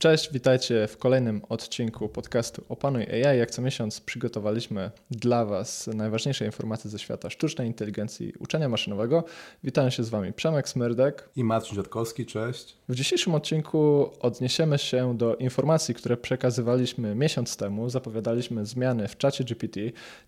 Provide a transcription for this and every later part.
Cześć, witajcie w kolejnym odcinku podcastu Opanuj AI. Jak co miesiąc przygotowaliśmy dla Was najważniejsze informacje ze świata sztucznej inteligencji i uczenia maszynowego. Witam się z Wami Przemek Smyrdek i Marcin Rzadkowski, cześć. W dzisiejszym odcinku odniesiemy się do informacji, które przekazywaliśmy miesiąc temu. Zapowiadaliśmy zmiany w czacie GPT.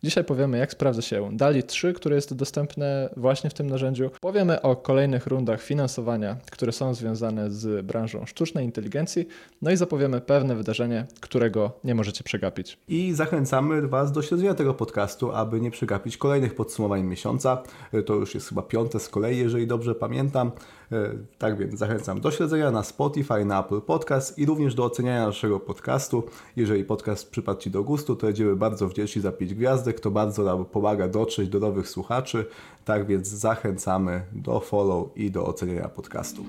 Dzisiaj powiemy, jak sprawdza się DALI 3, które jest dostępne właśnie w tym narzędziu. Powiemy o kolejnych rundach finansowania, które są związane z branżą sztucznej inteligencji. No i zapowiemy pewne wydarzenie, którego nie możecie przegapić. I zachęcamy Was do śledzenia tego podcastu, aby nie przegapić kolejnych podsumowań miesiąca. To już jest chyba piąte z kolei, jeżeli dobrze pamiętam. E, tak więc zachęcam do śledzenia na Spotify, na Apple Podcast i również do oceniania naszego podcastu. Jeżeli podcast przypadł Ci do gustu, to będziemy bardzo wdzięczni za 5 gwiazdek. To bardzo nam pomaga dotrzeć do nowych słuchaczy. Tak więc zachęcamy do follow i do oceniania podcastu.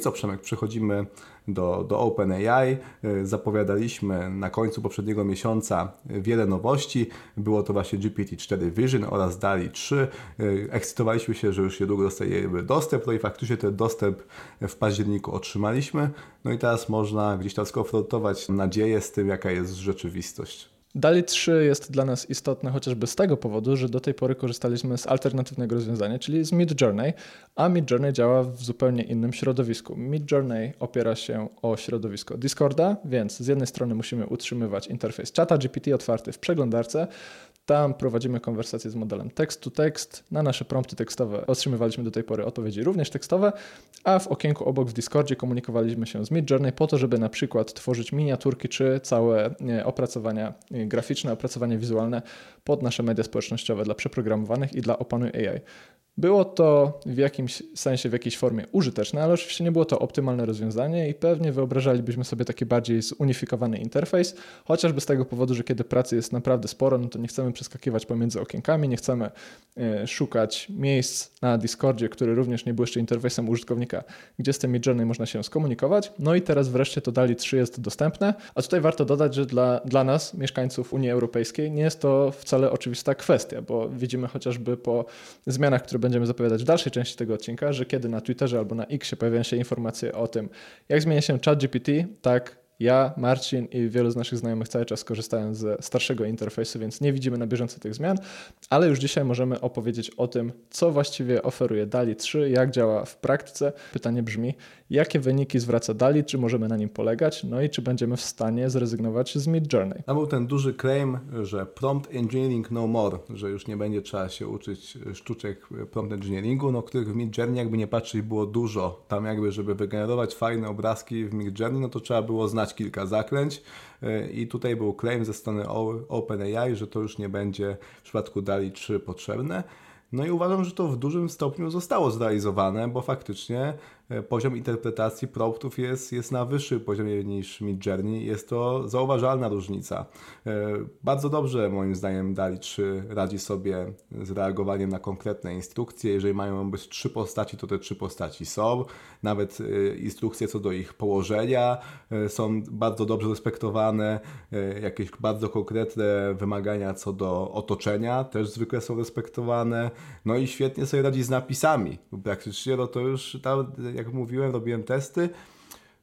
Co Przemek, przechodzimy do, do OpenAI. Y, zapowiadaliśmy na końcu poprzedniego miesiąca wiele nowości. Było to właśnie GPT-4 Vision oraz DALI 3. Y, ekscytowaliśmy się, że już niedługo dostajemy dostęp, no i faktycznie ten dostęp w październiku otrzymaliśmy. No i teraz można gdzieś tam skonfrontować nadzieję z tym, jaka jest rzeczywistość. DALI 3 jest dla nas istotne chociażby z tego powodu, że do tej pory korzystaliśmy z alternatywnego rozwiązania, czyli z Midjourney, a Midjourney działa w zupełnie innym środowisku. Midjourney opiera się o środowisko Discorda, więc z jednej strony musimy utrzymywać interfejs czata GPT otwarty w przeglądarce, tam prowadzimy konwersację z modelem text-to-text. Na nasze prompty tekstowe otrzymywaliśmy do tej pory odpowiedzi również tekstowe, a w okienku obok w Discordzie komunikowaliśmy się z Midjourney po to, żeby na przykład tworzyć miniaturki czy całe opracowania graficzne, opracowania wizualne pod nasze media społecznościowe dla przeprogramowanych i dla Opanuj AI. Było to w jakimś sensie, w jakiejś formie użyteczne, ale oczywiście nie było to optymalne rozwiązanie i pewnie wyobrażalibyśmy sobie taki bardziej zunifikowany interfejs, chociażby z tego powodu, że kiedy pracy jest naprawdę sporo, no to nie chcemy przeskakiwać pomiędzy okienkami, nie chcemy e, szukać miejsc na Discordzie, który również nie był jeszcze interfejsem użytkownika, gdzie z tym Midjourney można się skomunikować. No i teraz wreszcie to DALI 3 jest dostępne, a tutaj warto dodać, że dla, dla nas, mieszkańców Unii Europejskiej, nie jest to wcale oczywista kwestia, bo widzimy chociażby po zmianach, które będziemy zapowiadać w dalszej części tego odcinka, że kiedy na Twitterze albo na Xie pojawiają się informacje o tym, jak zmienia się ChatGPT, tak ja, Marcin i wielu z naszych znajomych cały czas korzystają ze starszego interfejsu, więc nie widzimy na bieżąco tych zmian, ale już dzisiaj możemy opowiedzieć o tym, co właściwie oferuje DALI 3, jak działa w praktyce. Pytanie brzmi, jakie wyniki zwraca DALI, czy możemy na nim polegać, no i czy będziemy w stanie zrezygnować z Mid Journey. To był ten duży claim, że prompt engineering no more, że już nie będzie trzeba się uczyć sztuczek prompt engineeringu, no których w Mid Journey jakby nie patrzeć było dużo. Tam jakby, żeby wygenerować fajne obrazki w Mid Journey, no to trzeba było znać kilka zaklęć e, i tutaj był claim ze strony OpenAI, że to już nie będzie w przypadku DALI 3 potrzebne. No i uważam, że to w dużym stopniu zostało zrealizowane, bo faktycznie poziom interpretacji promptów jest, jest na wyższym poziomie niż Midjourney. Jest to zauważalna różnica. E, bardzo dobrze moim zdaniem DALI 3 radzi sobie z reagowaniem na konkretne instrukcje. Jeżeli mają być trzy postaci, to te trzy postaci są. Nawet e, instrukcje co do ich położenia są bardzo dobrze respektowane. Jakieś bardzo konkretne wymagania co do otoczenia też zwykle są respektowane. No i świetnie sobie radzi z napisami. Praktycznie no to już tam jak mówiłem, robiłem testy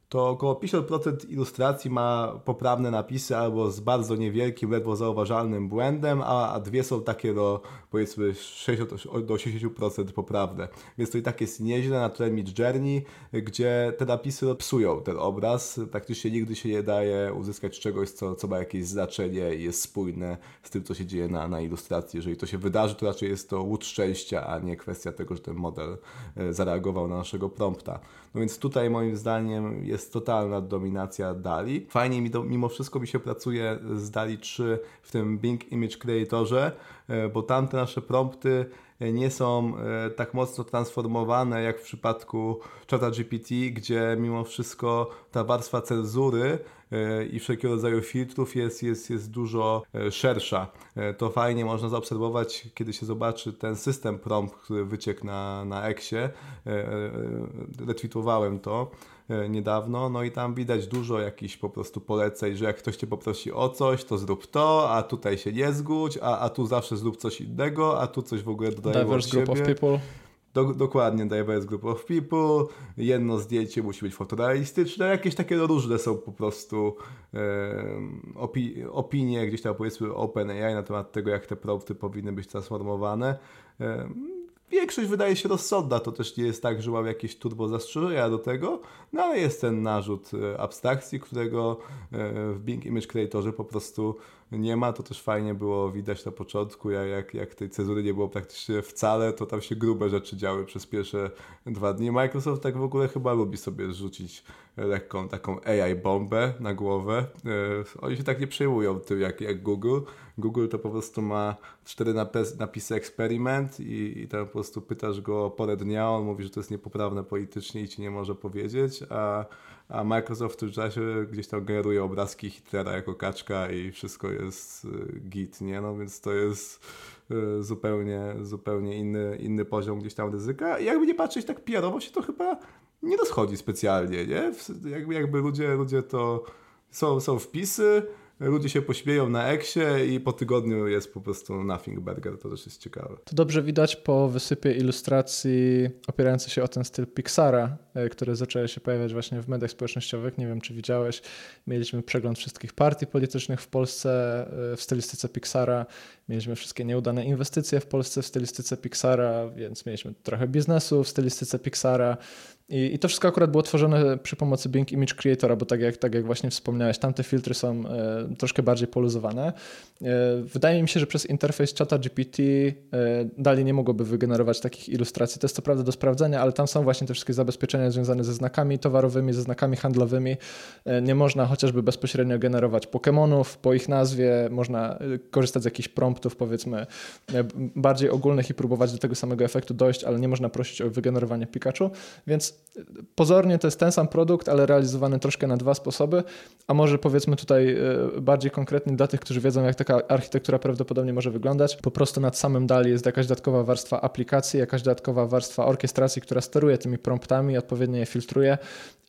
to około 50% ilustracji ma poprawne napisy albo z bardzo niewielkim, ledwo zauważalnym błędem, a, dwie są takie do powiedzmy 60 do 80% poprawne. Więc to i tak jest nieźle na tle Mid Journey, gdzie te napisy psują ten obraz. Praktycznie nigdy się nie daje uzyskać czegoś, co, co ma jakieś znaczenie i jest spójne z tym, co się dzieje na, na ilustracji. Jeżeli to się wydarzy, to raczej jest to łód szczęścia, a nie kwestia tego, że ten model e, zareagował na naszego prompta. No więc tutaj moim zdaniem jest jest totalna dominacja DALI. Fajnie mi to, mimo wszystko mi się pracuje z DALI 3 w tym Bing Image Creatorze, e, bo tamte nasze prompty nie są e, tak mocno transformowane jak w przypadku czata GPT, gdzie mimo wszystko ta warstwa cenzury e, i wszelkiego rodzaju filtrów jest, jest, jest dużo e, szersza. To fajnie można zaobserwować, kiedy się zobaczy ten system prompt, który wyciekł na, na Exie. Retweetowałem to niedawno, no i tam widać dużo jakichś po prostu poleceń, że jak ktoś cię poprosi o coś, to zrób to, a tutaj się nie zgódź, a, a tu zawsze zrób coś innego, a tu coś w ogóle dodaję Diverse group of people. Do, dokładnie, diverse group of people. Jedno zdjęcie musi być fotorealistyczne. Jakieś takie różne są po prostu e, opi opinie, gdzieś tam powiedzmy OpenAI na temat tego, jak te prompty powinny być transformowane. E, Większość wydaje się rozsądna, to też nie jest tak, że mam jakieś turbo zastrzeżenia do tego, no ale jest ten narzut e, abstrakcji, którego e, w Bing Image Creatorze po prostu nie ma. To też fajnie było widać na początku, jak, jak tej cezury nie było praktycznie wcale, to tam się grube rzeczy działy przez pierwsze dwa dni. Microsoft tak w ogóle chyba lubi sobie rzucić lekką taką AI bombę na głowę. E, oni się tak nie przejmują tym jak, jak Google. Google to po prostu ma cztery napisy eksperyment i, i tam po prostu pytasz go o porę dnia, on mówi, że to jest niepoprawne politycznie i ci nie może powiedzieć, a, a Microsoft w tym czasie gdzieś tam generuje obrazki Hitlera jako kaczka i wszystko jest y, git, nie? No więc to jest y, zupełnie, zupełnie inny, inny poziom gdzieś tam ryzyka. I jakby nie patrzeć tak PR-owo się to chyba nie rozchodzi specjalnie, nie? Jakby, jakby ludzie, ludzie to są, są wpisy, ludzie się pośmieją na eksie i po tygodniu jest po prostu nothing burger, to też jest ciekawe. To dobrze widać po wysypie ilustracji opierających się o ten styl Pixara, e, które zaczęły się pojawiać właśnie w mediach społecznościowych. Nie wiem, czy widziałeś, mieliśmy przegląd wszystkich partii politycznych w Polsce e, w stylistyce Pixara, mieliśmy wszystkie nieudane inwestycje w Polsce w stylistyce Pixara, więc mieliśmy trochę biznesu w stylistyce Pixara, i, I, to wszystko akurat było tworzone przy pomocy Bing Image Creatora, bo tak jak, tak jak właśnie wspomniałeś, tamte filtry są e, troszkę bardziej poluzowane. E, wydaje mi się, że przez interfejs czata GPT e, dalej nie mogłoby wygenerować takich ilustracji. To jest co prawda do sprawdzenia, ale tam są właśnie te wszystkie zabezpieczenia związane ze znakami towarowymi, ze znakami handlowymi. E, nie można chociażby bezpośrednio generować Pokémonów po ich nazwie, można e, korzystać z jakichś promptów powiedzmy e, bardziej ogólnych i próbować do tego samego efektu dojść, ale nie można prosić o wygenerowanie Pikachu, więc pozornie to jest ten sam produkt, ale realizowany troszkę na dwa sposoby, a może powiedzmy tutaj e, bardziej konkretnie dla tych, którzy wiedzą, jak taka architektura prawdopodobnie może wyglądać. Po prostu nad samym DALI jest jakaś dodatkowa warstwa aplikacji, jakaś dodatkowa warstwa orkiestracji, która steruje tymi promptami, odpowiednio je filtruje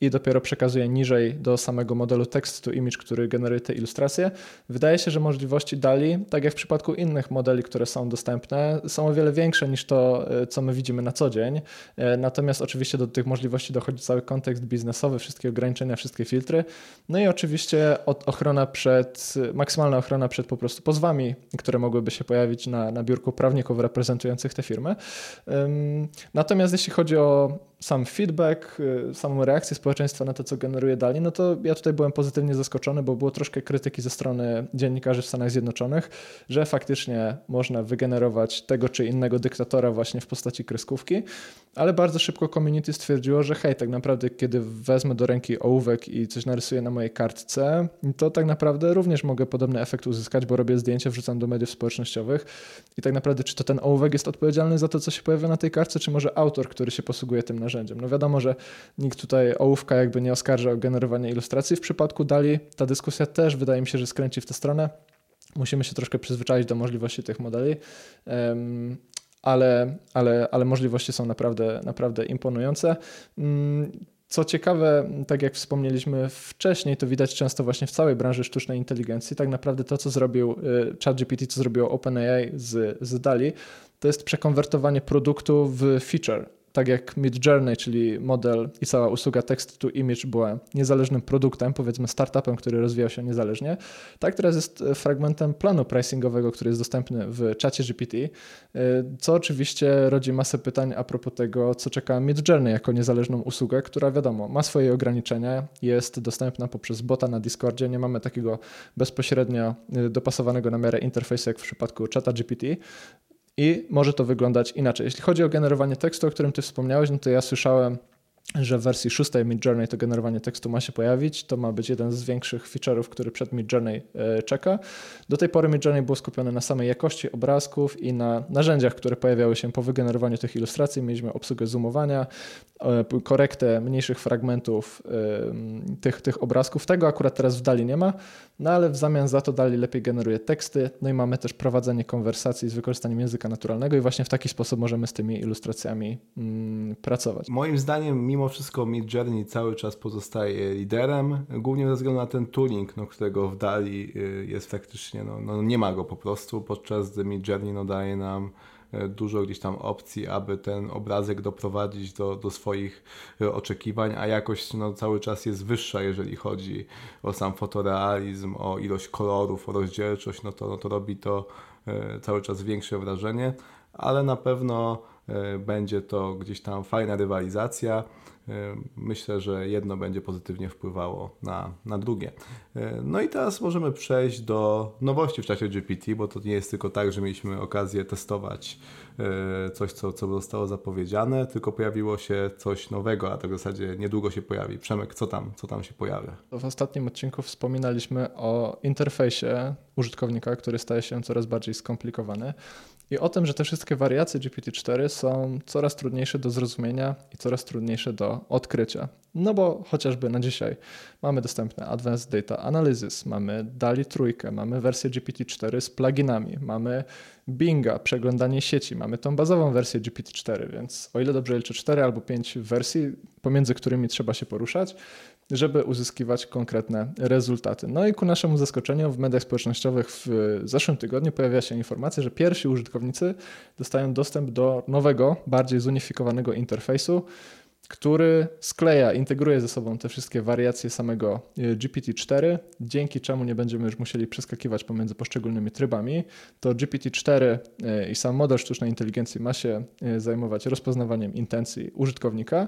i dopiero przekazuje niżej do samego modelu text to image, który generuje te ilustracje. Wydaje się, że możliwości DALI, tak jak w przypadku innych modeli, które są dostępne, są o wiele większe niż to, e, co my widzimy na co dzień. E, natomiast oczywiście do tych możliwości dochodzi cały kontekst biznesowy, wszystkie ograniczenia, wszystkie filtry. No i oczywiście ochrona przed, maksymalna ochrona przed po prostu pozwami, które mogłyby się pojawić na, na biurku prawników reprezentujących te firmy. Natomiast jeśli chodzi o sam feedback, y, samą reakcję społeczeństwa na to, co generuje Dali, no to ja tutaj byłem pozytywnie zaskoczony, bo było troszkę krytyki ze strony dziennikarzy w Stanach Zjednoczonych, że faktycznie można wygenerować tego czy innego dyktatora właśnie w postaci kreskówki, ale bardzo szybko community stwierdziło, że hej, tak naprawdę kiedy wezmę do ręki ołówek i coś narysuję na mojej kartce, to tak naprawdę również mogę podobny efekt uzyskać, bo robię zdjęcie, wrzucam do mediów społecznościowych i tak naprawdę czy to ten ołówek jest odpowiedzialny za to, co się pojawia na tej kartce, czy może autor, który się posługuje tym narzędziem. No wiadomo, że nikt tutaj ołówka jakby nie oskarża o generowanie ilustracji. W przypadku Dali ta dyskusja też wydaje mi się, że skręci w tę stronę. Musimy się troszkę przyzwyczaić do możliwości tych modeli. Um, ale, ale, ale możliwości są naprawdę, naprawdę imponujące. Mm, co ciekawe, tak jak wspomnieliśmy wcześniej, to widać często właśnie w całej branży sztucznej inteligencji. Tak naprawdę to, co zrobił y, ChatGPT, co zrobiło OpenAI z, z DALI, to jest przekonwertowanie produktu w feature tak jak Midjourney, czyli model i cała usługa text to image była niezależnym produktem, powiedzmy startupem, który rozwijał się niezależnie, tak teraz jest fragmentem planu pricingowego, który jest dostępny w czacie GPT, y, co oczywiście rodzi masę pytań a propos tego, co czeka Midjourney jako niezależną usługę, która wiadomo, ma swoje ograniczenia, jest dostępna poprzez bota na Discordzie, nie mamy takiego bezpośrednio y, dopasowanego na miarę interfejsu jak w przypadku czata GPT, i może to wyglądać inaczej. Jeśli chodzi o generowanie tekstu, o którym ty wspomniałeś, no to ja słyszałem że w wersji 6 Midjourney to generowanie tekstu ma się pojawić. To ma być jeden z większych feature'ów, który przed Midjourney e, czeka. Do tej pory Midjourney było skupione na samej jakości obrazków i na narzędziach, które pojawiały się po wygenerowaniu tych ilustracji. Mieliśmy obsługę zoomowania, e, korektę mniejszych fragmentów e, tych, tych obrazków. Tego akurat teraz w Dali nie ma, no ale w zamian za to Dali lepiej generuje teksty. No i mamy też prowadzenie konwersacji z wykorzystaniem języka naturalnego i właśnie w taki sposób możemy z tymi ilustracjami mm, pracować. Moim zdaniem, mimo mimo wszystko Mid Journey cały czas pozostaje liderem, głównie ze względu na ten tooling, no, którego w Dali y, jest faktycznie, no, no nie ma go po prostu, podczas gdy Mid Journey no, daje nam y, dużo gdzieś tam opcji, aby ten obrazek doprowadzić do, do swoich y, oczekiwań, a jakość no, cały czas jest wyższa, jeżeli chodzi o sam fotorealizm, o ilość kolorów, o rozdzielczość, no to, no to robi to cały czas większe wrażenie, ale na pewno będzie to gdzieś tam fajna rywalizacja. E, myślę, że jedno będzie pozytywnie wpływało na, na drugie. E, no i teraz możemy przejść do nowości w czasie GPT, bo to nie jest tylko tak, że mieliśmy okazję testować e, coś, co, co zostało zapowiedziane, tylko pojawiło się coś nowego, a tak w zasadzie niedługo się pojawi. Przemek, co tam, co tam się pojawia? W ostatnim odcinku wspominaliśmy o interfejsie użytkownika, który staje się coraz bardziej skomplikowany i o tym, że te wszystkie wariacje GPT-4 są coraz trudniejsze do zrozumienia i coraz trudniejsze do odkrycia. No bo chociażby na dzisiaj mamy dostępne Advanced Data Analysis, mamy DALI trójkę, mamy wersję GPT-4 z pluginami, mamy Binga, przeglądanie sieci, mamy tą bazową wersję GPT-4, więc o ile dobrze liczę 4 albo 5 wersji, pomiędzy którymi trzeba się poruszać, żeby uzyskiwać konkretne rezultaty. No i ku naszemu zaskoczeniu w mediach społecznościowych w zeszłym tygodniu pojawia się informacja, że pierwsi użytkownicy dostają dostęp do nowego, bardziej zunifikowanego interfejsu, który skleja, integruje ze sobą te wszystkie wariacje samego e, GPT-4, dzięki czemu nie będziemy już musieli przeskakiwać pomiędzy poszczególnymi trybami. To GPT-4 e, i sam model sztucznej inteligencji ma się e, zajmować rozpoznawaniem intencji użytkownika,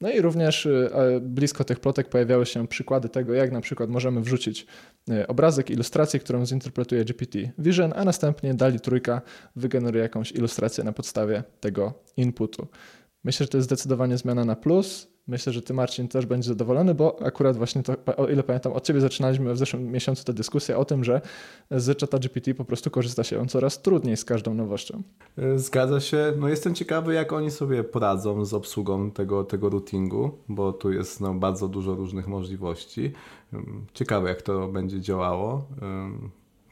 no i również y, blisko tych plotek pojawiały się przykłady tego, jak na przykład możemy wrzucić y, obrazek, ilustrację, którą zinterpretuje GPT Vision, a następnie Dali trójka wygeneruje jakąś ilustrację na podstawie tego inputu. Myślę, że to jest zdecydowanie zmiana na plus. Myślę, że ty, Marcin, też będzie zadowolony, bo akurat właśnie to, o ile pamiętam, od ciebie zaczynaliśmy w zeszłym miesiącu tę dyskusję o tym, że z ChatGPT po prostu korzysta się on coraz trudniej z każdą nowością. E, zgadza się. No jestem ciekawy, jak oni sobie poradzą z obsługą tego, tego routingu, bo tu jest no, bardzo dużo różnych możliwości. Ciekawe, jak to będzie działało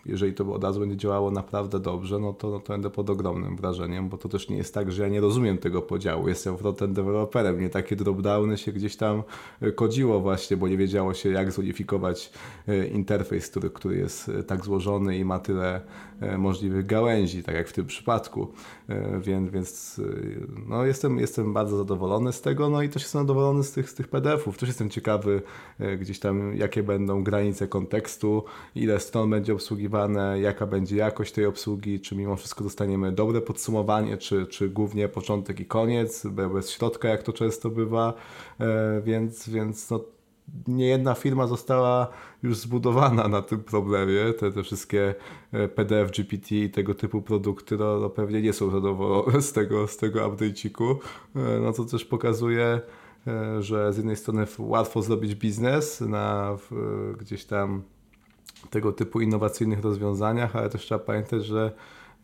jeżeli to od razu będzie działało naprawdę dobrze, no to, no to będę pod ogromnym wrażeniem, bo to też nie jest tak, że ja nie rozumiem tego podziału. Jestem frontend deweloperem, nie takie dropdowny się gdzieś tam e, kodziło właśnie, bo nie wiedziało się jak zunifikować e, interfejs, który, który jest e, tak złożony i ma tyle możliwych gałęzi, tak jak w tym przypadku. Więc, więc no jestem, jestem bardzo zadowolony z tego, no i też jestem zadowolony z tych, z tych PDF-ów. Też jestem ciekawy gdzieś tam, jakie będą granice kontekstu, ile stron będzie obsługiwać jaka będzie jakość tej obsługi, czy mimo wszystko dostaniemy dobre podsumowanie, czy, czy głównie początek i koniec, bez środka, jak to często bywa, e, więc, więc no, nie jedna firma została już zbudowana na tym problemie. Te, te wszystkie e, PDF, GPT i tego typu produkty no, no pewnie nie są zadowolone z tego, z tego update'iku. E, no to też pokazuje, że z jednej strony łatwo zrobić biznes na gdzieś tam tego typu innowacyjnych rozwiązaniach, ale też trzeba pamiętać, że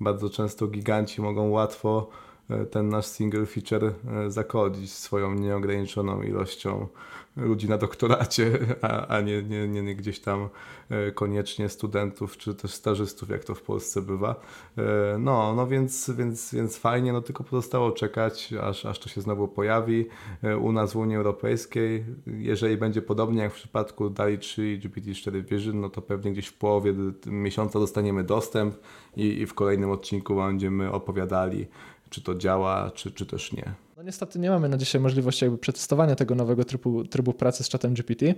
bardzo często giganci mogą łatwo e, ten nasz single feature e, zakodzić swoją nieograniczoną ilością ludzi na doktoracie, a, a nie, nie, nie gdzieś tam e, koniecznie studentów czy też stażystów, jak to w Polsce bywa. E, no, no więc, więc, więc fajnie, no tylko pozostało czekać, aż, aż to się znowu pojawi e, u nas w Unii Europejskiej. Jeżeli będzie podobnie jak w przypadku DALI 3 i GPT-4 Vision, no to pewnie gdzieś w połowie miesiąca dostaniemy dostęp i, i w kolejnym odcinku będziemy opowiadali, czy to działa, czy, czy też nie. No niestety nie mamy na dzisiaj możliwości jakby przetestowania tego nowego trybu, trybu pracy z czatem GPT,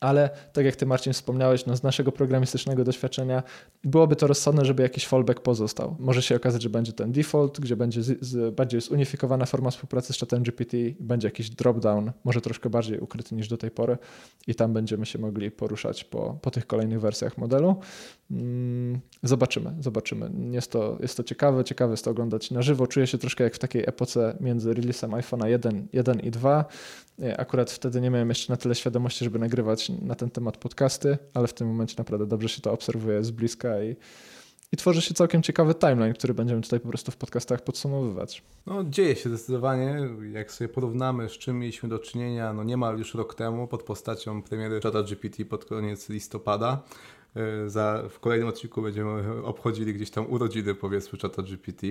ale tak jak ty Marcin wspomniałeś, no z naszego programistycznego doświadczenia byłoby to rozsądne, żeby jakiś fallback pozostał. Może się okazać, że będzie ten default, gdzie będzie z, z, bardziej zunifikowana forma współpracy z chatem GPT, będzie jakiś dropdown, może troszkę bardziej ukryty niż do tej pory i tam będziemy się mogli poruszać po, po tych kolejnych wersjach modelu. Mm, zobaczymy, zobaczymy. Jest to, jest to ciekawe, ciekawe jest to oglądać na żywo. Czuję się troszkę jak w takiej epoce między releasem iPhone'a 1, 1 i 2. Akurat wtedy nie miałem jeszcze na tyle świadomości, żeby nagrywać na ten temat podcasty, ale w tym momencie naprawdę dobrze się to obserwuje z bliska i, i tworzy się całkiem ciekawy timeline, który będziemy tutaj po prostu w podcastach podsumowywać. No dzieje się zdecydowanie, jak sobie porównamy z czym mieliśmy do czynienia, no niemal już rok temu pod postacią premiery ChatGPT pod koniec listopada, za, w kolejnym odcinku będziemy obchodzili gdzieś tam urodziny powiedzmy czata GPT,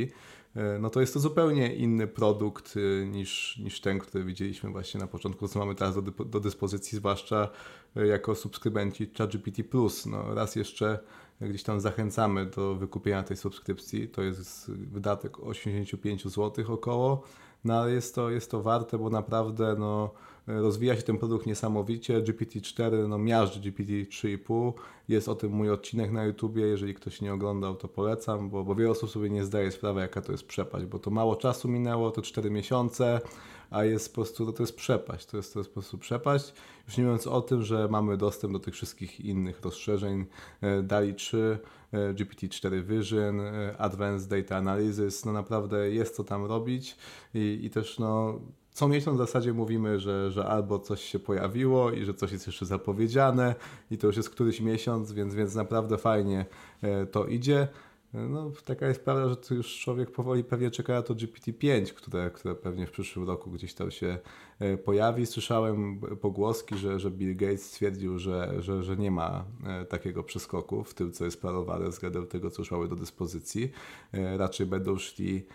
e, no to jest to zupełnie inny produkt e, niż, niż ten, który widzieliśmy właśnie na początku, co mamy teraz do, do dyspozycji, zwłaszcza jako subskrybenci ChatGPT+. No, raz jeszcze gdzieś tam zachęcamy do wykupienia tej subskrypcji, to jest wydatek 85 zł około, no ale jest to, jest to warte, bo naprawdę no, rozwija się ten produkt niesamowicie. GPT-4 no, miażdży GPT-3,5. Jest o tym mój odcinek na YouTubie. Jeżeli ktoś nie oglądał, to polecam, bo, bo wiele osób sobie nie zdaje sprawy, jaka to jest przepaść, bo to mało czasu minęło, to 4 miesiące, a jest po prostu, to jest przepaść. To jest, to jest po prostu przepaść. Już nie mówiąc o tym, że mamy dostęp do tych wszystkich innych rozszerzeń e, DALI 3, e, GPT-4 Vision, e, Advanced Data Analysis. No naprawdę jest co tam robić i, i też no co miesiąc w zasadzie mówimy, że, że albo coś się pojawiło i że coś jest jeszcze zapowiedziane i to już jest któryś miesiąc, więc, więc naprawdę fajnie e, to idzie. E, no, taka jest prawda, że to już człowiek powoli pewnie czeka na to GPT-5, które, które pewnie w przyszłym roku gdzieś tam się e, pojawi. Słyszałem pogłoski, że, że Bill Gates stwierdził, że, że, że nie ma takiego przeskoku w tym, co jest planowane względem tego, co już mamy do dyspozycji. Raczej będą szli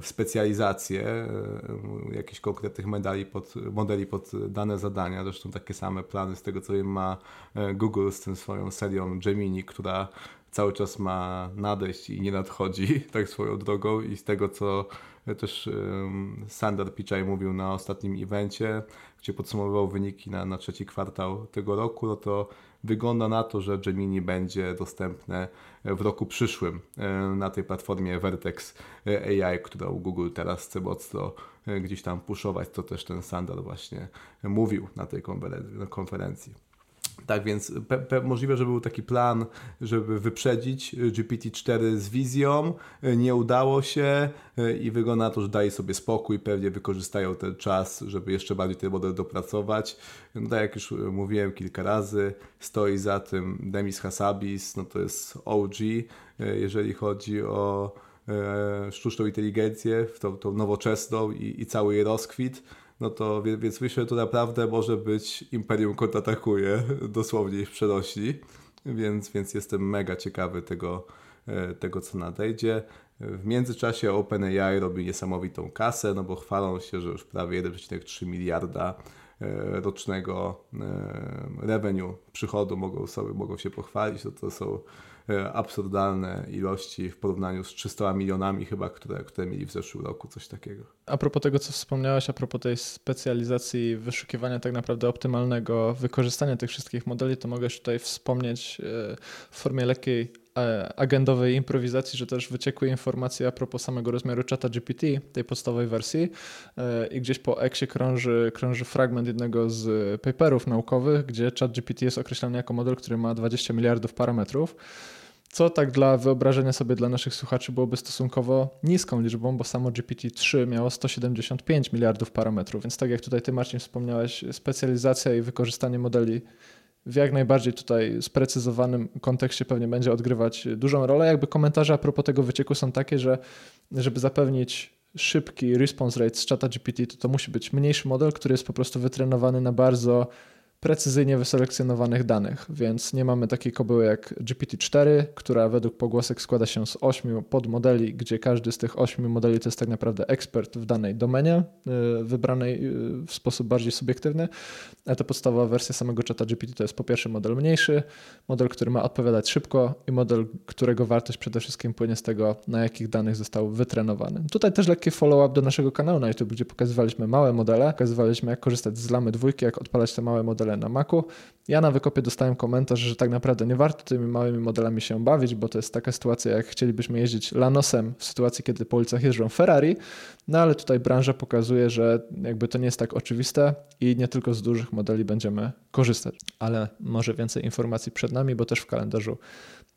w specjalizację e, jakichś konkretnych medali pod, modeli pod dane zadania. Zresztą takie same plany z tego co wiem ma e, Google z tym swoją serią Gemini, która cały czas ma nadejść i nie nadchodzi tak swoją drogą i z tego co też Sander Pichai mówił na ostatnim evencie, gdzie podsumowywał wyniki na, na trzeci kwartał tego roku, no to wygląda na to, że Gemini będzie dostępne w roku przyszłym e, na tej platformie Vertex AI, którą Google teraz chce mocno e, gdzieś tam puszować, to też ten Sander właśnie mówił na tej konferencji. Tak więc pe, pe, możliwe, że był taki plan, żeby wyprzedzić y, GPT-4 z wizją. Y, nie udało się y, i wygląda na to, że daje sobie spokój. Pewnie wykorzystają ten czas, żeby jeszcze bardziej ten model dopracować. No, tak jak już mówiłem kilka razy, stoi za tym Demis Hassabis, no to jest OG, jeżeli chodzi o sztuczną inteligencję, tą, tą nowoczesną i, i cały jej rozkwit no to więc myślę, że to naprawdę może być Imperium kontratakuje, dosłownie ich przenosi, więc, więc jestem mega ciekawy tego, e, tego, co nadejdzie. W międzyczasie OpenAI robi niesamowitą kasę, no bo chwalą się, że już prawie 1,3 miliarda e, rocznego e, revenue, przychodu mogą sobie mogą się pochwalić, to, to są absurdalne ilości w porównaniu z 300 milionami chyba, które, które mieli w zeszłym roku, coś takiego. A propos tego, co wspomniałeś, a propos tej specjalizacji, wyszukiwania tak naprawdę optymalnego wykorzystania tych wszystkich modeli, to mogę tutaj wspomnieć e, w formie lekkiej e, agendowej improwizacji, że też wyciekły informacje a propos samego rozmiaru czata GPT, tej podstawowej wersji i gdzieś po Exie krąży, krąży fragment jednego z paperów naukowych, gdzie chat GPT jest określany jako model, który ma 20 miliardów parametrów co tak dla wyobrażenia sobie dla naszych słuchaczy byłoby stosunkowo niską liczbą, bo samo GPT-3 miało 175 miliardów parametrów, więc tak jak tutaj ty Marcin wspomniałeś, specjalizacja i wykorzystanie modeli w jak najbardziej tutaj sprecyzowanym kontekście pewnie będzie odgrywać dużą rolę. Jakby komentarze a propos tego wycieku są takie, że żeby zapewnić szybki response rate z czata GPT, to to musi być mniejszy model, który jest po prostu wytrenowany na bardzo precyzyjnie wyselekcjonowanych danych, więc nie mamy takiej kobyły jak GPT-4, która według pogłosek składa się z ośmiu podmodeli, gdzie każdy z tych ośmiu modeli to jest tak naprawdę ekspert w danej domenie, y, wybranej y, w sposób bardziej subiektywny. A ta podstawowa wersja samego czata GPT to jest po pierwsze model mniejszy, model, który ma odpowiadać szybko i model, którego wartość przede wszystkim płynie z tego, na jakich danych został wytrenowany. Tutaj też lekki follow-up do naszego kanału na YouTube, gdzie pokazywaliśmy małe modele, pokazywaliśmy jak korzystać z lamy dwójki, jak odpalać te małe modele modele na Macu. Ja na wykopie dostałem komentarz, że tak naprawdę nie warto tymi małymi modelami się bawić, bo to jest taka sytuacja, jak chcielibyśmy jeździć Lanosem w sytuacji, kiedy po ulicach jeżdżą Ferrari, no ale tutaj branża pokazuje, że jakby to nie jest tak oczywiste i nie tylko z dużych modeli będziemy korzystać. Ale może więcej informacji przed nami, bo też w kalendarzu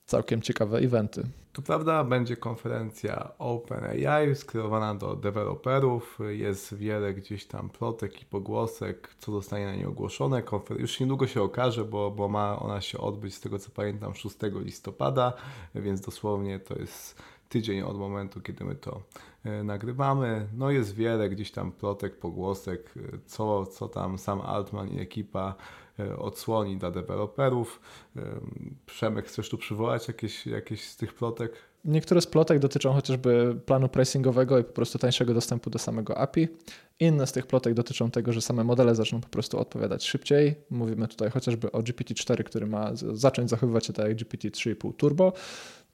całkiem ciekawe eventy. Tu prawda będzie konferencja OpenAI skierowana do deweloperów. Jest wiele gdzieś tam plotek i pogłosek, co zostanie na niej ogłoszone. Konfer już niedługo się okaże, bo, bo ma ona się odbyć z tego co pamiętam 6 listopada, więc dosłownie to jest tydzień od momentu, kiedy my to e, nagrywamy. No jest wiele gdzieś tam plotek, pogłosek, e, co, co tam sam Altman i ekipa odsłoni dla deweloperów. E, Przemek, chcesz tu przywołać jakieś, jakieś z tych plotek? Niektóre z plotek dotyczą chociażby planu pricingowego i po prostu tańszego dostępu do samego API. Inne z tych plotek dotyczą tego, że same modele zaczną po prostu odpowiadać szybciej. Mówimy tutaj chociażby o GPT-4, który ma zacząć zachowywać się tak jak GPT-3,5 Turbo.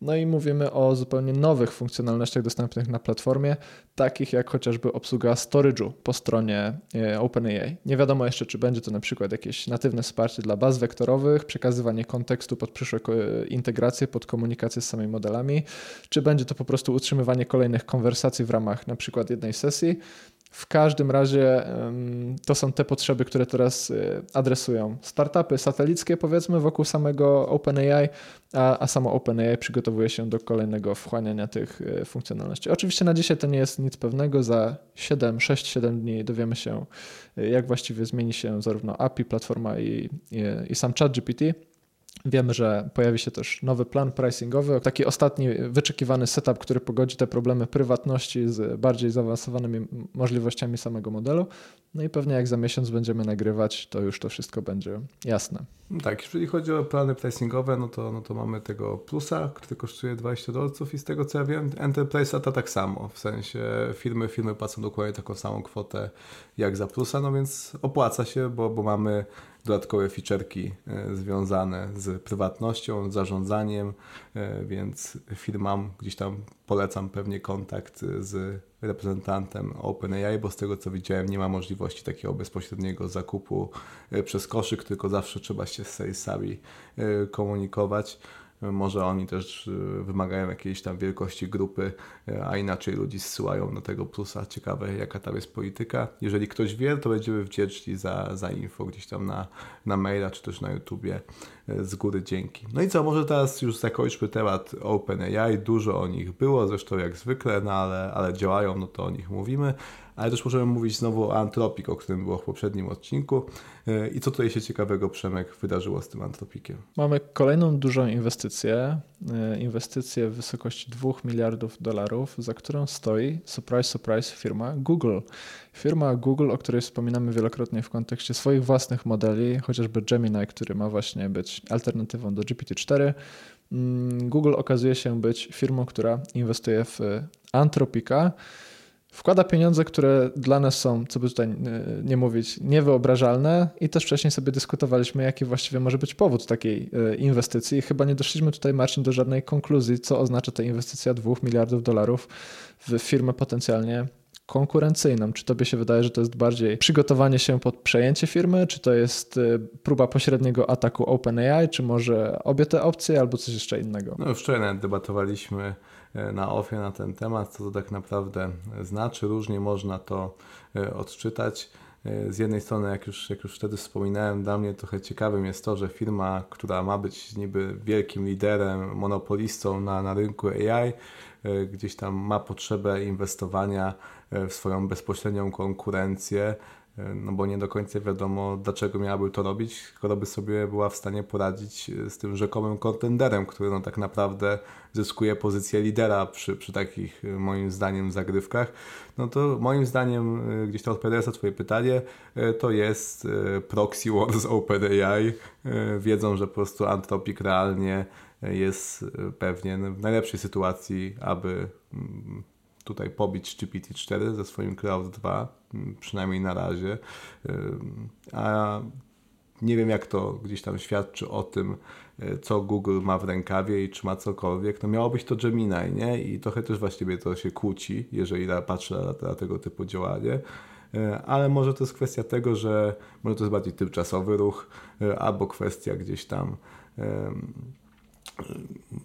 No i mówimy o zupełnie nowych funkcjonalnościach dostępnych na platformie, takich jak chociażby obsługa storage'u po stronie e, OpenAI. Nie wiadomo jeszcze, czy będzie to na przykład jakieś natywne wsparcie dla baz wektorowych, przekazywanie kontekstu pod przyszłe integracje, pod komunikację z samymi modelami, czy będzie to po prostu utrzymywanie kolejnych konwersacji w ramach na przykład jednej sesji. W każdym razie to są te potrzeby, które teraz y, adresują startupy satelickie, powiedzmy, wokół samego OpenAI, a, a samo OpenAI przygotowuje się do kolejnego wchłaniania tych y, funkcjonalności. Oczywiście na dzisiaj to nie jest nic pewnego. Za 7, 6, 7 dni dowiemy się, y, jak właściwie zmieni się zarówno API, platforma i, i, i sam ChatGPT. Wiemy, że pojawi się też nowy plan pricingowy, taki ostatni wyczekiwany setup, który pogodzi te problemy prywatności z bardziej zaawansowanymi możliwościami samego modelu. No i pewnie jak za miesiąc będziemy nagrywać, to już to wszystko będzie jasne. Tak, jeżeli chodzi o plany pricingowe, no to, no to mamy tego plusa, który kosztuje 20 dolców i z tego co ja wiem, Enterprise to tak samo, w sensie firmy, firmy płacą dokładnie taką samą kwotę jak za plusa, no więc opłaca się, bo, bo mamy dodatkowe feature'ki e, związane z prywatnością, zarządzaniem, e, więc firmam gdzieś tam polecam pewnie kontakt z reprezentantem OpenAI, bo z tego co widziałem nie ma możliwości takiego bezpośredniego zakupu e, przez koszyk, tylko zawsze trzeba się z salesami komunikować. Może oni też wymagają jakiejś tam wielkości grupy, a inaczej ludzi zsyłają do tego plusa. Ciekawe, jaka tam jest polityka. Jeżeli ktoś wie, to będziemy wdzięczni za, za info gdzieś tam na, na maila czy też na YouTubie. Y, z góry dzięki. No i co, może teraz już zakończmy temat OpenAI. Dużo o nich było, zresztą jak zwykle, no ale, ale działają, no to o nich mówimy ale też możemy mówić znowu o Antropik, o którym było w poprzednim odcinku. E, I co tutaj się ciekawego, Przemek, wydarzyło z tym Antropikiem? Mamy kolejną dużą inwestycję, e, inwestycję w wysokości 2 miliardów dolarów, za którą stoi, surprise, surprise, firma Google. Firma Google, o której wspominamy wielokrotnie w kontekście swoich własnych modeli, chociażby Gemini, który ma właśnie być alternatywą do GPT-4. Mm, Google okazuje się być firmą, która inwestuje w Antropika, wkłada pieniądze, które dla nas są, co by tutaj e, nie mówić, niewyobrażalne i też wcześniej sobie dyskutowaliśmy, jaki właściwie może być powód takiej e, inwestycji. Chyba nie doszliśmy tutaj, Marcin, do żadnej konkluzji, co oznacza ta inwestycja 2 miliardów dolarów w firmę potencjalnie konkurencyjną. Czy tobie się wydaje, że to jest bardziej przygotowanie się pod przejęcie firmy, czy to jest e, próba pośredniego ataku OpenAI, czy może obie te opcje, albo coś jeszcze innego? No już wczoraj debatowaliśmy E, na ofie na ten temat, co to tak naprawdę znaczy. Różnie można to e, odczytać. E, z jednej strony, jak już, jak już wtedy wspominałem, dla mnie trochę ciekawym jest to, że firma, która ma być niby wielkim liderem, monopolistą na, na rynku AI, gdzieś tam ma potrzebę inwestowania w swoją bezpośrednią konkurencję, E, no bo nie do końca wiadomo, dlaczego miałaby to robić, skoro by sobie była w stanie poradzić e, z tym rzekomym kontenderem, który no tak naprawdę zyskuje pozycję lidera przy, przy takich, e, moim zdaniem, zagrywkach. No to moim zdaniem, gdzieś tam odpowiadając na Twoje pytanie, to jest proxy war z OpenAI. Wiedzą, że po prostu Anthropic realnie jest pewnie w najlepszej sytuacji, aby mm, tutaj pobić GPT-4 ze swoim Cloud 2, mm, przynajmniej na razie. A nie wiem, jak to gdzieś tam świadczy o tym, e, co Google ma w rękawie i czy ma cokolwiek. No miało być to Gemini, nie? I trochę też właściwie to się kłóci, jeżeli patrzę na, na tego typu działanie. ale może to jest kwestia tego, że może to jest bardziej tymczasowy ruch, albo kwestia gdzieś tam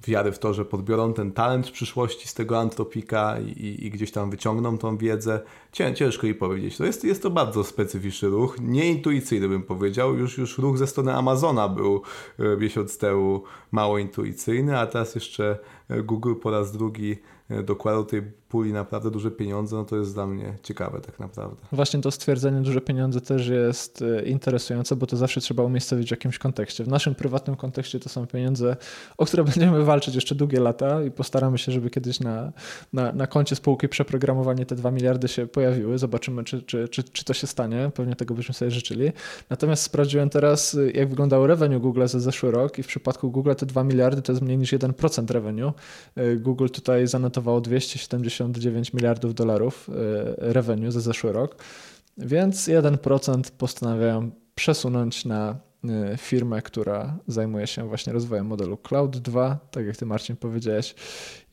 wiary w to, że podbiorą ten talent w przyszłości z tego antropika i, i gdzieś tam wyciągną tą wiedzę. Ciężko jej powiedzieć. To jest, jest to bardzo specyficzny ruch, nieintuicyjny bym powiedział. Już, już ruch ze strony Amazona był e, miesiąc temu mało intuicyjny, a teraz jeszcze e, Google po raz drugi E, dokładał tej puli naprawdę duże pieniądze, no to jest dla mnie ciekawe tak naprawdę. Właśnie to stwierdzenie duże pieniądze też jest y, interesujące, bo to zawsze trzeba umiejscowić w jakimś kontekście. W naszym prywatnym kontekście to są pieniądze, o które będziemy walczyć jeszcze długie lata i postaramy się, żeby kiedyś na, na, na koncie spółki przeprogramowanie te 2 miliardy się pojawiły. Zobaczymy, czy, czy, czy, czy to się stanie. Pewnie tego byśmy sobie życzyli. Natomiast sprawdziłem teraz, y, jak wyglądał revenue Google za zeszły rok i w przypadku Google te 2 miliardy to jest mniej niż 1% revenue. Y, Google tutaj zanotowało 270 69 miliardów dolarów y, revenue za zeszły rok, więc 1% postanawiają przesunąć na y, firmę, która zajmuje się właśnie rozwojem modelu Cloud 2, tak jak ty Marcin powiedziałeś.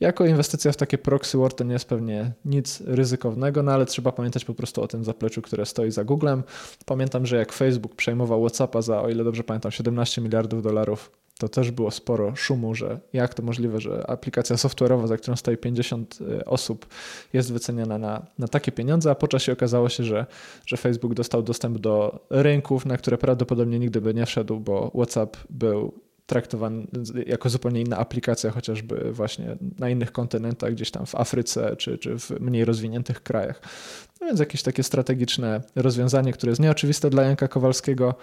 Jako inwestycja w takie proxy war to nie jest pewnie nic ryzykownego, no ale trzeba pamiętać po prostu o tym zapleczu, które stoi za Googlem. Pamiętam, że jak Facebook przejmował WhatsAppa za, o ile dobrze pamiętam, 17 miliardów dolarów to też było sporo szumu, że jak to możliwe, że aplikacja software'owa, za którą stoi 50 e, osób, jest wyceniana na, na takie pieniądze, a po czasie okazało się, że, że Facebook dostał dostęp do rynków, na które prawdopodobnie nigdy by nie wszedł, bo WhatsApp był traktowany jako zupełnie inna aplikacja, chociażby właśnie na innych kontynentach, gdzieś tam w Afryce czy, czy w mniej rozwiniętych krajach. No więc jakieś takie strategiczne rozwiązanie, które jest nieoczywiste dla Janka Kowalskiego,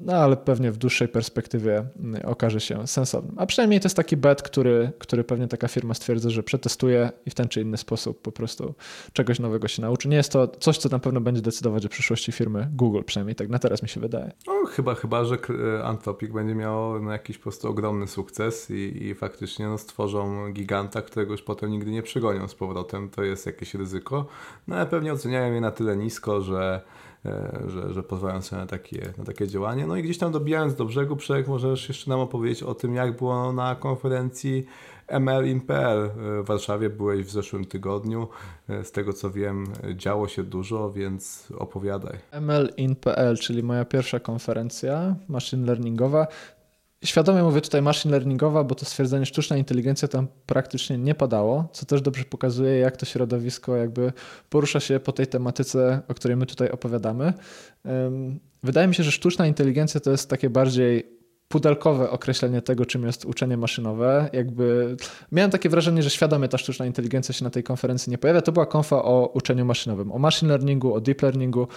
no ale pewnie w dłuższej perspektywie mm, okaże się sensownym. A przynajmniej to jest taki bet, który, który pewnie taka firma stwierdza, że przetestuje i w ten czy inny sposób po prostu czegoś nowego się nauczy. Nie jest to coś, co na pewno będzie decydować o przyszłości firmy Google, przynajmniej tak na teraz mi się wydaje. No, chyba, chyba że Anthropic będzie miał no, jakiś po prostu ogromny sukces i, i faktycznie no, stworzą giganta, którego już potem nigdy nie przygonią z powrotem. To jest jakieś ryzyko. No ale pewnie oceniają je na tyle nisko, że E, że, że pozwalają sobie na takie, na takie działanie. No i gdzieś tam dobijając do brzegu, Przemek, możesz jeszcze nam opowiedzieć o tym, jak było na konferencji MLIN.pl w Warszawie. Byłeś w zeszłym tygodniu. Z tego co wiem, działo się dużo, więc opowiadaj. MLIN.pl, czyli moja pierwsza konferencja machine learningowa. Świadomie mówię tutaj machine learningowa, bo to stwierdzenie sztuczna inteligencja tam praktycznie nie padało, co też dobrze pokazuje, jak to środowisko jakby porusza się po tej tematyce, o której my tutaj opowiadamy. Wydaje mi się, że sztuczna inteligencja to jest takie bardziej pudelkowe określenie tego, czym jest uczenie maszynowe. Jakby miałem takie wrażenie, że świadomie ta sztuczna inteligencja się na tej konferencji nie pojawia. To była konfa o uczeniu maszynowym, o machine learningu, o deep learningu,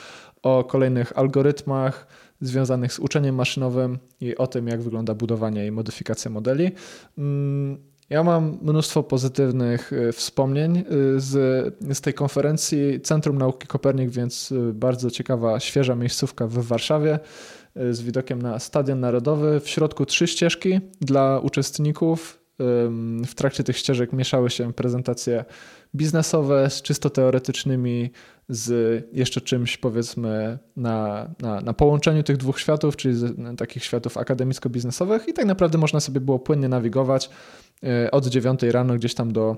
o kolejnych algorytmach, związanych z uczeniem maszynowym i o tym, jak wygląda budowanie i modyfikacja modeli. Mm, ja mam mnóstwo pozytywnych y, wspomnień y, z, z tej konferencji Centrum Nauki Kopernik, więc y, bardzo ciekawa, świeża miejscówka w Warszawie z widokiem na Stadion Narodowy. W środku trzy ścieżki dla uczestników. W trakcie tych ścieżek mieszały się prezentacje biznesowe z czysto teoretycznymi, z jeszcze czymś powiedzmy na, na, na połączeniu tych dwóch światów, czyli z, takich światów akademicko-biznesowych i tak naprawdę można sobie było płynnie nawigować e, od 9 rano gdzieś tam do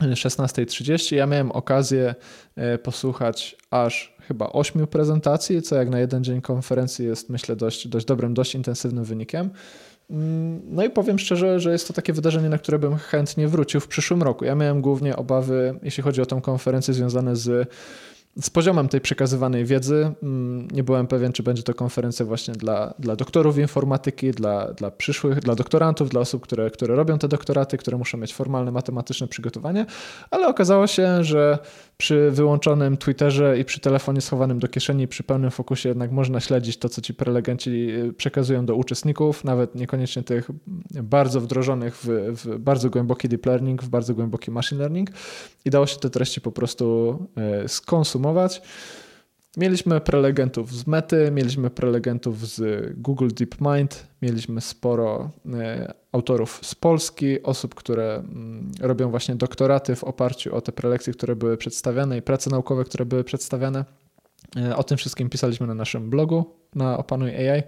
16.30. Ja miałem okazję e, posłuchać aż chyba ośmiu prezentacji, co jak na jeden dzień konferencji jest myślę dość, dość dobrym, dość intensywnym wynikiem. Mm, no i powiem szczerze, że jest to takie wydarzenie, na które bym chętnie wrócił w przyszłym roku. Ja miałem głównie obawy, jeśli chodzi o tę konferencję, związane z z poziomem tej przekazywanej wiedzy mm, nie byłem pewien, czy będzie to konferencja właśnie dla, dla doktorów informatyki, dla, dla przyszłych, dla doktorantów, dla osób, które, które robią te doktoraty, które muszą mieć formalne matematyczne przygotowanie, ale okazało się, że przy wyłączonym Twitterze i przy telefonie schowanym do kieszeni, przy pełnym fokusie jednak można śledzić to, co ci prelegenci y, przekazują do uczestników, nawet niekoniecznie tych bardzo wdrożonych w, w bardzo głęboki deep learning, w bardzo głęboki machine learning. I dało się te treści po prostu y, skonsumować. Mieliśmy prelegentów z Mety, mieliśmy prelegentów z Google DeepMind, mieliśmy sporo e, autorów z Polski, osób, które mm, robią właśnie doktoraty w oparciu o te prelekcje, które były przedstawiane i prace naukowe, które były przedstawiane. E, o tym wszystkim pisaliśmy na naszym blogu na Opanuj AI.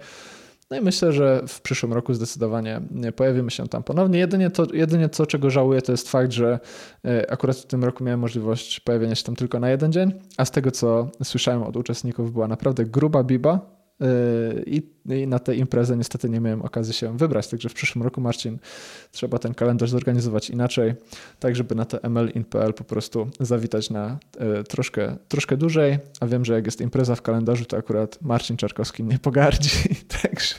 No i myślę, że w przyszłym roku zdecydowanie pojawimy się tam ponownie. Jedynie to, jedynie to czego żałuję, to jest fakt, że akurat w tym roku miałem możliwość pojawienia się tam tylko na jeden dzień, a z tego co słyszałem od uczestników była naprawdę gruba biba, Yy, I, I, na tę imprezę niestety nie miałem okazji się wybrać. Także w przyszłym roku, Marcin, trzeba ten kalendarz zorganizować inaczej, tak żeby na te ML.in.pl po prostu zawitać na y, troszkę, troszkę dłużej. A wiem, że jak jest impreza w kalendarzu, to akurat Marcin Czarkowski nie pogardzi. Także.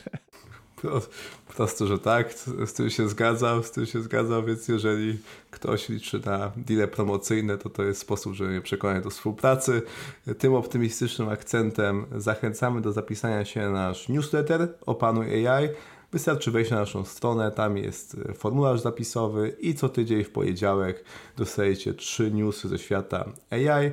Prosto, że tak, z tym się zgadzam, z tym się zgadzam, więc jeżeli ktoś liczy na deale promocyjne, to to jest sposób, żeby mnie przekonać do współpracy. Tym optymistycznym akcentem zachęcamy do zapisania się na nasz newsletter o panu AI. Wystarczy wejść na naszą stronę, tam jest formularz zapisowy i co tydzień w poniedziałek dostajecie trzy newsy ze świata AI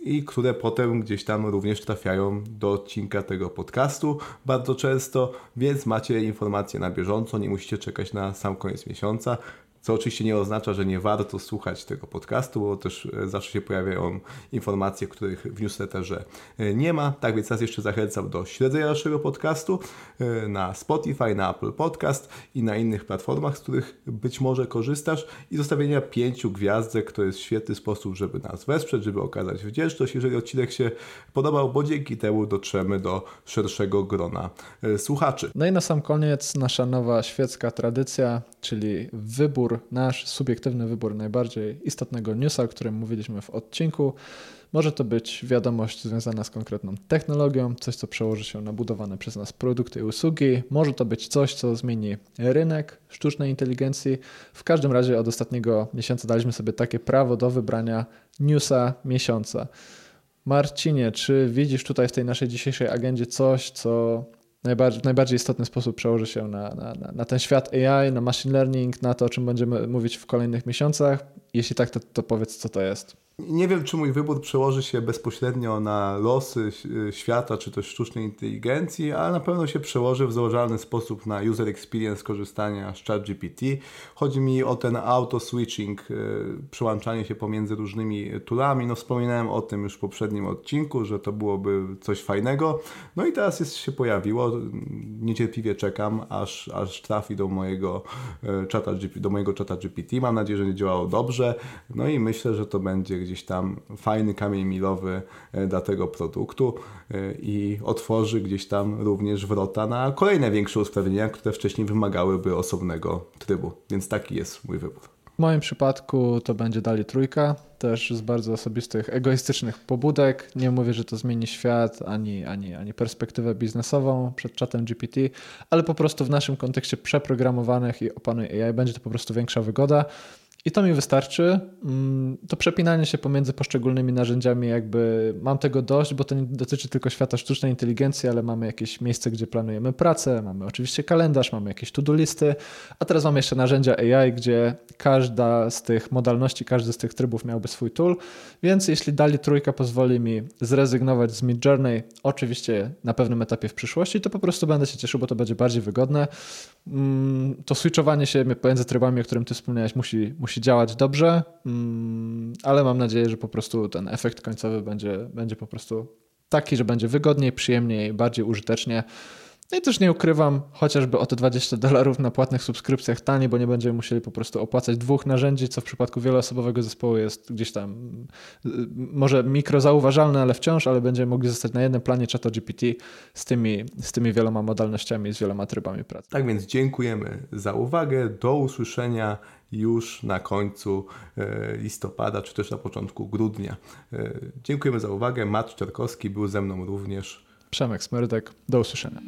i które potem gdzieś tam również trafiają do odcinka tego podcastu bardzo często, więc macie informacje na bieżąco, nie musicie czekać na sam koniec miesiąca. Co oczywiście nie oznacza, że nie warto słuchać tego podcastu, bo też e, zawsze się pojawiają informacje, których w newsletterze e, nie ma. Tak więc raz jeszcze zachęcam do śledzenia naszego podcastu e, na Spotify, na Apple Podcast i na innych platformach, z których być może korzystasz i zostawienia pięciu gwiazdek. To jest świetny sposób, żeby nas wesprzeć, żeby okazać wdzięczność, jeżeli odcinek się podobał, bo dzięki temu dotrzemy do szerszego grona słuchaczy. No i na sam koniec nasza nowa świecka tradycja, czyli wybór wybór, nasz subiektywny wybór najbardziej istotnego newsa, o którym mówiliśmy w odcinku. Może to być wiadomość związana z konkretną technologią, coś, co przełoży się na budowane przez nas produkty i usługi. Może to być coś, co zmieni rynek sztucznej inteligencji. W każdym razie od ostatniego miesiąca daliśmy sobie takie prawo do wybrania newsa miesiąca. Marcinie, czy widzisz tutaj w tej naszej dzisiejszej agendzie coś, co najbardziej, w najbardziej istotny sposób przełoży się na, na, na ten świat AI, na machine learning, na to, o czym będziemy mówić w kolejnych miesiącach. Jeśli tak, to, to powiedz, co to jest. Nie wiem, czy mój wybór przełoży się bezpośrednio na losy świata, czy też sztucznej inteligencji, ale na pewno się przełoży w założalny sposób na user experience korzystania z ChatGPT. Chodzi mi o ten auto-switching, e, przełączanie się pomiędzy różnymi toolami. No wspominałem o tym już w poprzednim odcinku, że to byłoby coś fajnego. No i teraz jest, się pojawiło. Niecierpliwie czekam, aż, aż trafi do mojego e, czata, do mojego czata GPT. Mam nadzieję, że nie działało dobrze. No i myślę, że to będzie gdzieś gdzieś tam fajny kamień milowy e, dla tego produktu e, i otworzy gdzieś tam również wrota na kolejne większe usprawnienia, które wcześniej wymagałyby osobnego trybu. Więc taki jest mój wybór. W moim przypadku to będzie dali trójka, też z bardzo osobistych, egoistycznych pobudek. Nie mówię, że to zmieni świat, ani, ani, ani perspektywę biznesową przed czatem GPT, ale po prostu w naszym kontekście przeprogramowanych i opanuj AI będzie to po prostu większa wygoda. I to mi wystarczy. Mm, to przepinanie się pomiędzy poszczególnymi narzędziami, jakby mam tego dość, bo to nie dotyczy tylko świata sztucznej inteligencji, ale mamy jakieś miejsce, gdzie planujemy pracę, mamy oczywiście kalendarz, mamy jakieś to-do listy, a teraz mamy jeszcze narzędzia AI, gdzie każda z tych modalności, każdy z tych trybów miałby swój tool, więc jeśli dali trójka pozwoli mi zrezygnować z Mid Journey, oczywiście na pewnym etapie w przyszłości, to po prostu będę się cieszył, bo to będzie bardziej wygodne. Mm, to switchowanie się pomiędzy trybami, o którym ty wspomniałeś, musi, musi działać dobrze, mm, ale mam nadzieję, że po prostu ten efekt końcowy będzie, będzie po prostu taki, że będzie wygodniej, przyjemniej, bardziej użytecznie. No i też nie ukrywam, chociażby o te 20 dolarów na płatnych subskrypcjach taniej, bo nie będziemy musieli po prostu opłacać dwóch narzędzi, co w przypadku wieloosobowego zespołu jest gdzieś tam y, może mikrozauważalne, ale wciąż, ale będziemy mogli zostać na jednym planie ChatGPT z tymi, z tymi wieloma modalnościami, z wieloma trybami pracy. Tak więc dziękujemy za uwagę. Do usłyszenia już na końcu e, listopada, czy też na początku grudnia. E, dziękujemy za uwagę. Matt Czerkowski był ze mną również. Przemek Smerdek. Do usłyszenia.